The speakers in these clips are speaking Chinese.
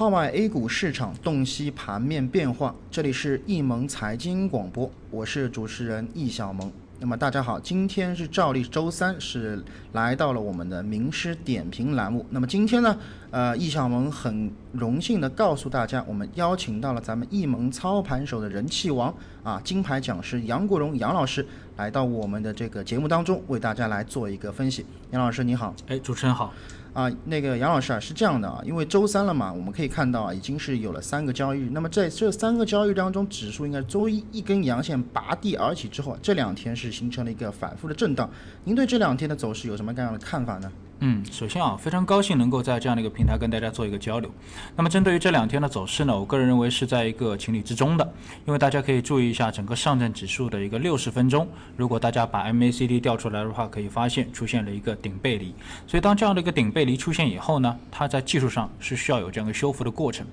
号外 A 股市场洞悉盘面变化，这里是易盟财经广播，我是主持人易小萌。那么大家好，今天是照例周三，是来到了我们的名师点评栏目。那么今天呢，呃，易小萌很荣幸的告诉大家，我们邀请到了咱们易盟操盘手的人气王啊，金牌讲师杨国荣杨老师来到我们的这个节目当中，为大家来做一个分析。杨老师你好，哎，主持人好。啊，那个杨老师啊，是这样的啊，因为周三了嘛，我们可以看到啊，已经是有了三个交易日。那么在这三个交易当中，指数应该周一一根阳线拔地而起之后，这两天是形成了一个反复的震荡。您对这两天的走势有什么样的看法呢？嗯，首先啊，非常高兴能够在这样的一个平台跟大家做一个交流。那么针对于这两天的走势呢，我个人认为是在一个情理之中的，因为大家可以注意一下整个上证指数的一个六十分钟，如果大家把 MACD 调出来的话，可以发现出现了一个顶背离。所以当这样的一个顶背离出现以后呢，它在技术上是需要有这样一个修复的过程。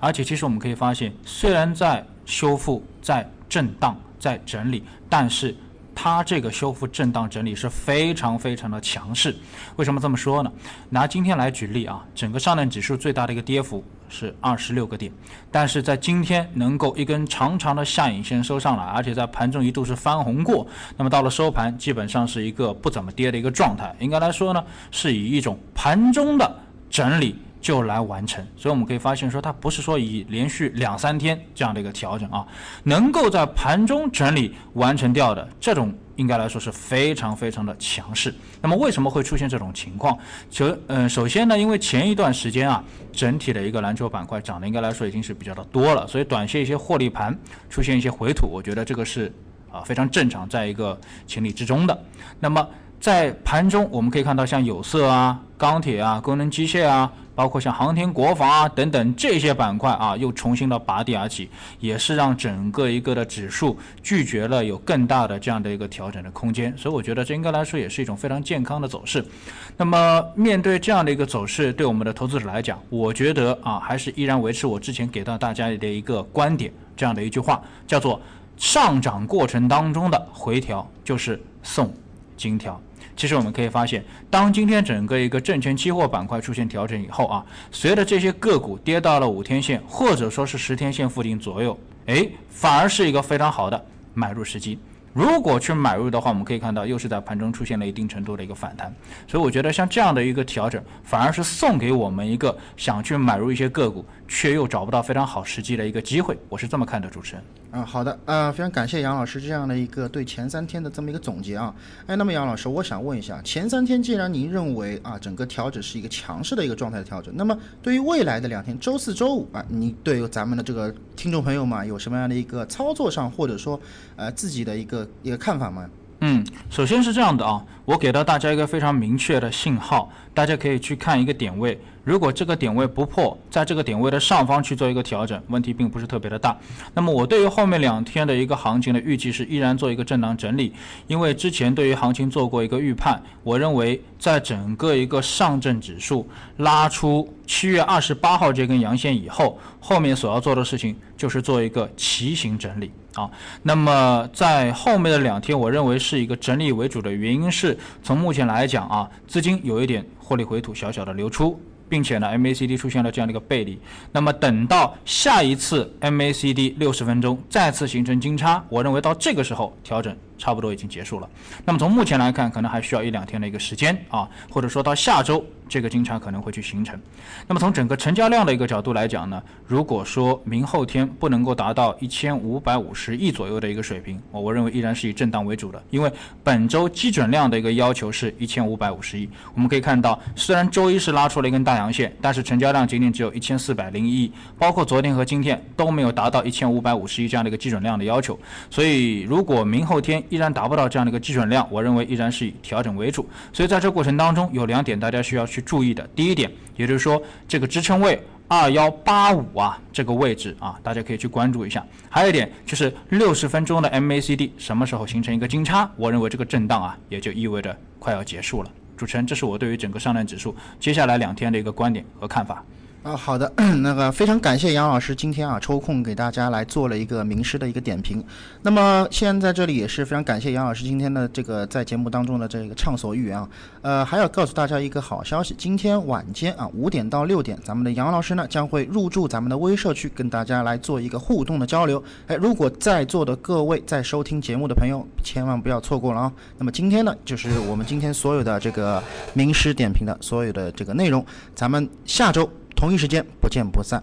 而且其实我们可以发现，虽然在修复、在震荡、在整理，但是。它这个修复震荡整理是非常非常的强势，为什么这么说呢？拿今天来举例啊，整个上证指数最大的一个跌幅是二十六个点，但是在今天能够一根长长的下影线收上来，而且在盘中一度是翻红过，那么到了收盘基本上是一个不怎么跌的一个状态，应该来说呢，是以一种盘中的整理。就来完成，所以我们可以发现说，它不是说以连续两三天这样的一个调整啊，能够在盘中整理完成掉的这种，应该来说是非常非常的强势。那么为什么会出现这种情况？首嗯，首先呢，因为前一段时间啊，整体的一个蓝筹板块涨的应该来说已经是比较的多了，所以短线一些获利盘出现一些回吐，我觉得这个是啊非常正常，在一个情理之中的。那么在盘中我们可以看到，像有色啊、钢铁啊、功能机械啊。包括像航天、国防啊等等这些板块啊，又重新的拔地而起，也是让整个一个的指数拒绝了有更大的这样的一个调整的空间，所以我觉得这应该来说也是一种非常健康的走势。那么面对这样的一个走势，对我们的投资者来讲，我觉得啊，还是依然维持我之前给到大家的一个观点，这样的一句话叫做：上涨过程当中的回调就是送金条。其实我们可以发现，当今天整个一个证券期货板块出现调整以后啊，随着这些个股跌到了五天线或者说是十天线附近左右，哎，反而是一个非常好的买入时机。如果去买入的话，我们可以看到又是在盘中出现了一定程度的一个反弹，所以我觉得像这样的一个调整，反而是送给我们一个想去买入一些个股却又找不到非常好时机的一个机会。我是这么看的，主持人。啊，好的，呃，非常感谢杨老师这样的一个对前三天的这么一个总结啊。哎，那么杨老师，我想问一下，前三天既然您认为啊整个调整是一个强势的一个状态的调整，那么对于未来的两天，周四周五啊，你对咱们的这个听众朋友们，有什么样的一个操作上或者说呃自己的一个一个看法吗？嗯，首先是这样的啊，我给到大家一个非常明确的信号，大家可以去看一个点位。如果这个点位不破，在这个点位的上方去做一个调整，问题并不是特别的大。那么我对于后面两天的一个行情的预计是依然做一个震荡整理，因为之前对于行情做过一个预判，我认为在整个一个上证指数拉出七月二十八号这根阳线以后，后面所要做的事情就是做一个骑行整理啊。那么在后面的两天，我认为是一个整理为主的原因是从目前来讲啊，资金有一点获利回吐，小小的流出。并且呢，MACD 出现了这样的一个背离，那么等到下一次 MACD 六十分钟再次形成金叉，我认为到这个时候调整。差不多已经结束了。那么从目前来看，可能还需要一两天的一个时间啊，或者说到下周，这个金叉可能会去形成。那么从整个成交量的一个角度来讲呢，如果说明后天不能够达到一千五百五十亿左右的一个水平，我我认为依然是以震荡为主的。因为本周基准量的一个要求是一千五百五十亿。我们可以看到，虽然周一是拉出了一根大阳线，但是成交量仅仅只有一千四百零一亿，包括昨天和今天都没有达到一千五百五十亿这样的一个基准量的要求。所以如果明后天，依然达不到这样的一个基准量，我认为依然是以调整为主。所以在这过程当中，有两点大家需要去注意的。第一点，也就是说这个支撑位二幺八五啊这个位置啊，大家可以去关注一下。还有一点就是六十分钟的 MACD 什么时候形成一个金叉，我认为这个震荡啊也就意味着快要结束了。主持人，这是我对于整个上证指数接下来两天的一个观点和看法。啊，好的，那个非常感谢杨老师今天啊抽空给大家来做了一个名师的一个点评。那么现在这里也是非常感谢杨老师今天的这个在节目当中的这个畅所欲言啊。呃，还要告诉大家一个好消息，今天晚间啊五点到六点，咱们的杨老师呢将会入驻咱们的微社区，跟大家来做一个互动的交流。哎，如果在座的各位在收听节目的朋友，千万不要错过了啊。那么今天呢，就是我们今天所有的这个名师点评的所有的这个内容，咱们下周。同一时间不见不散。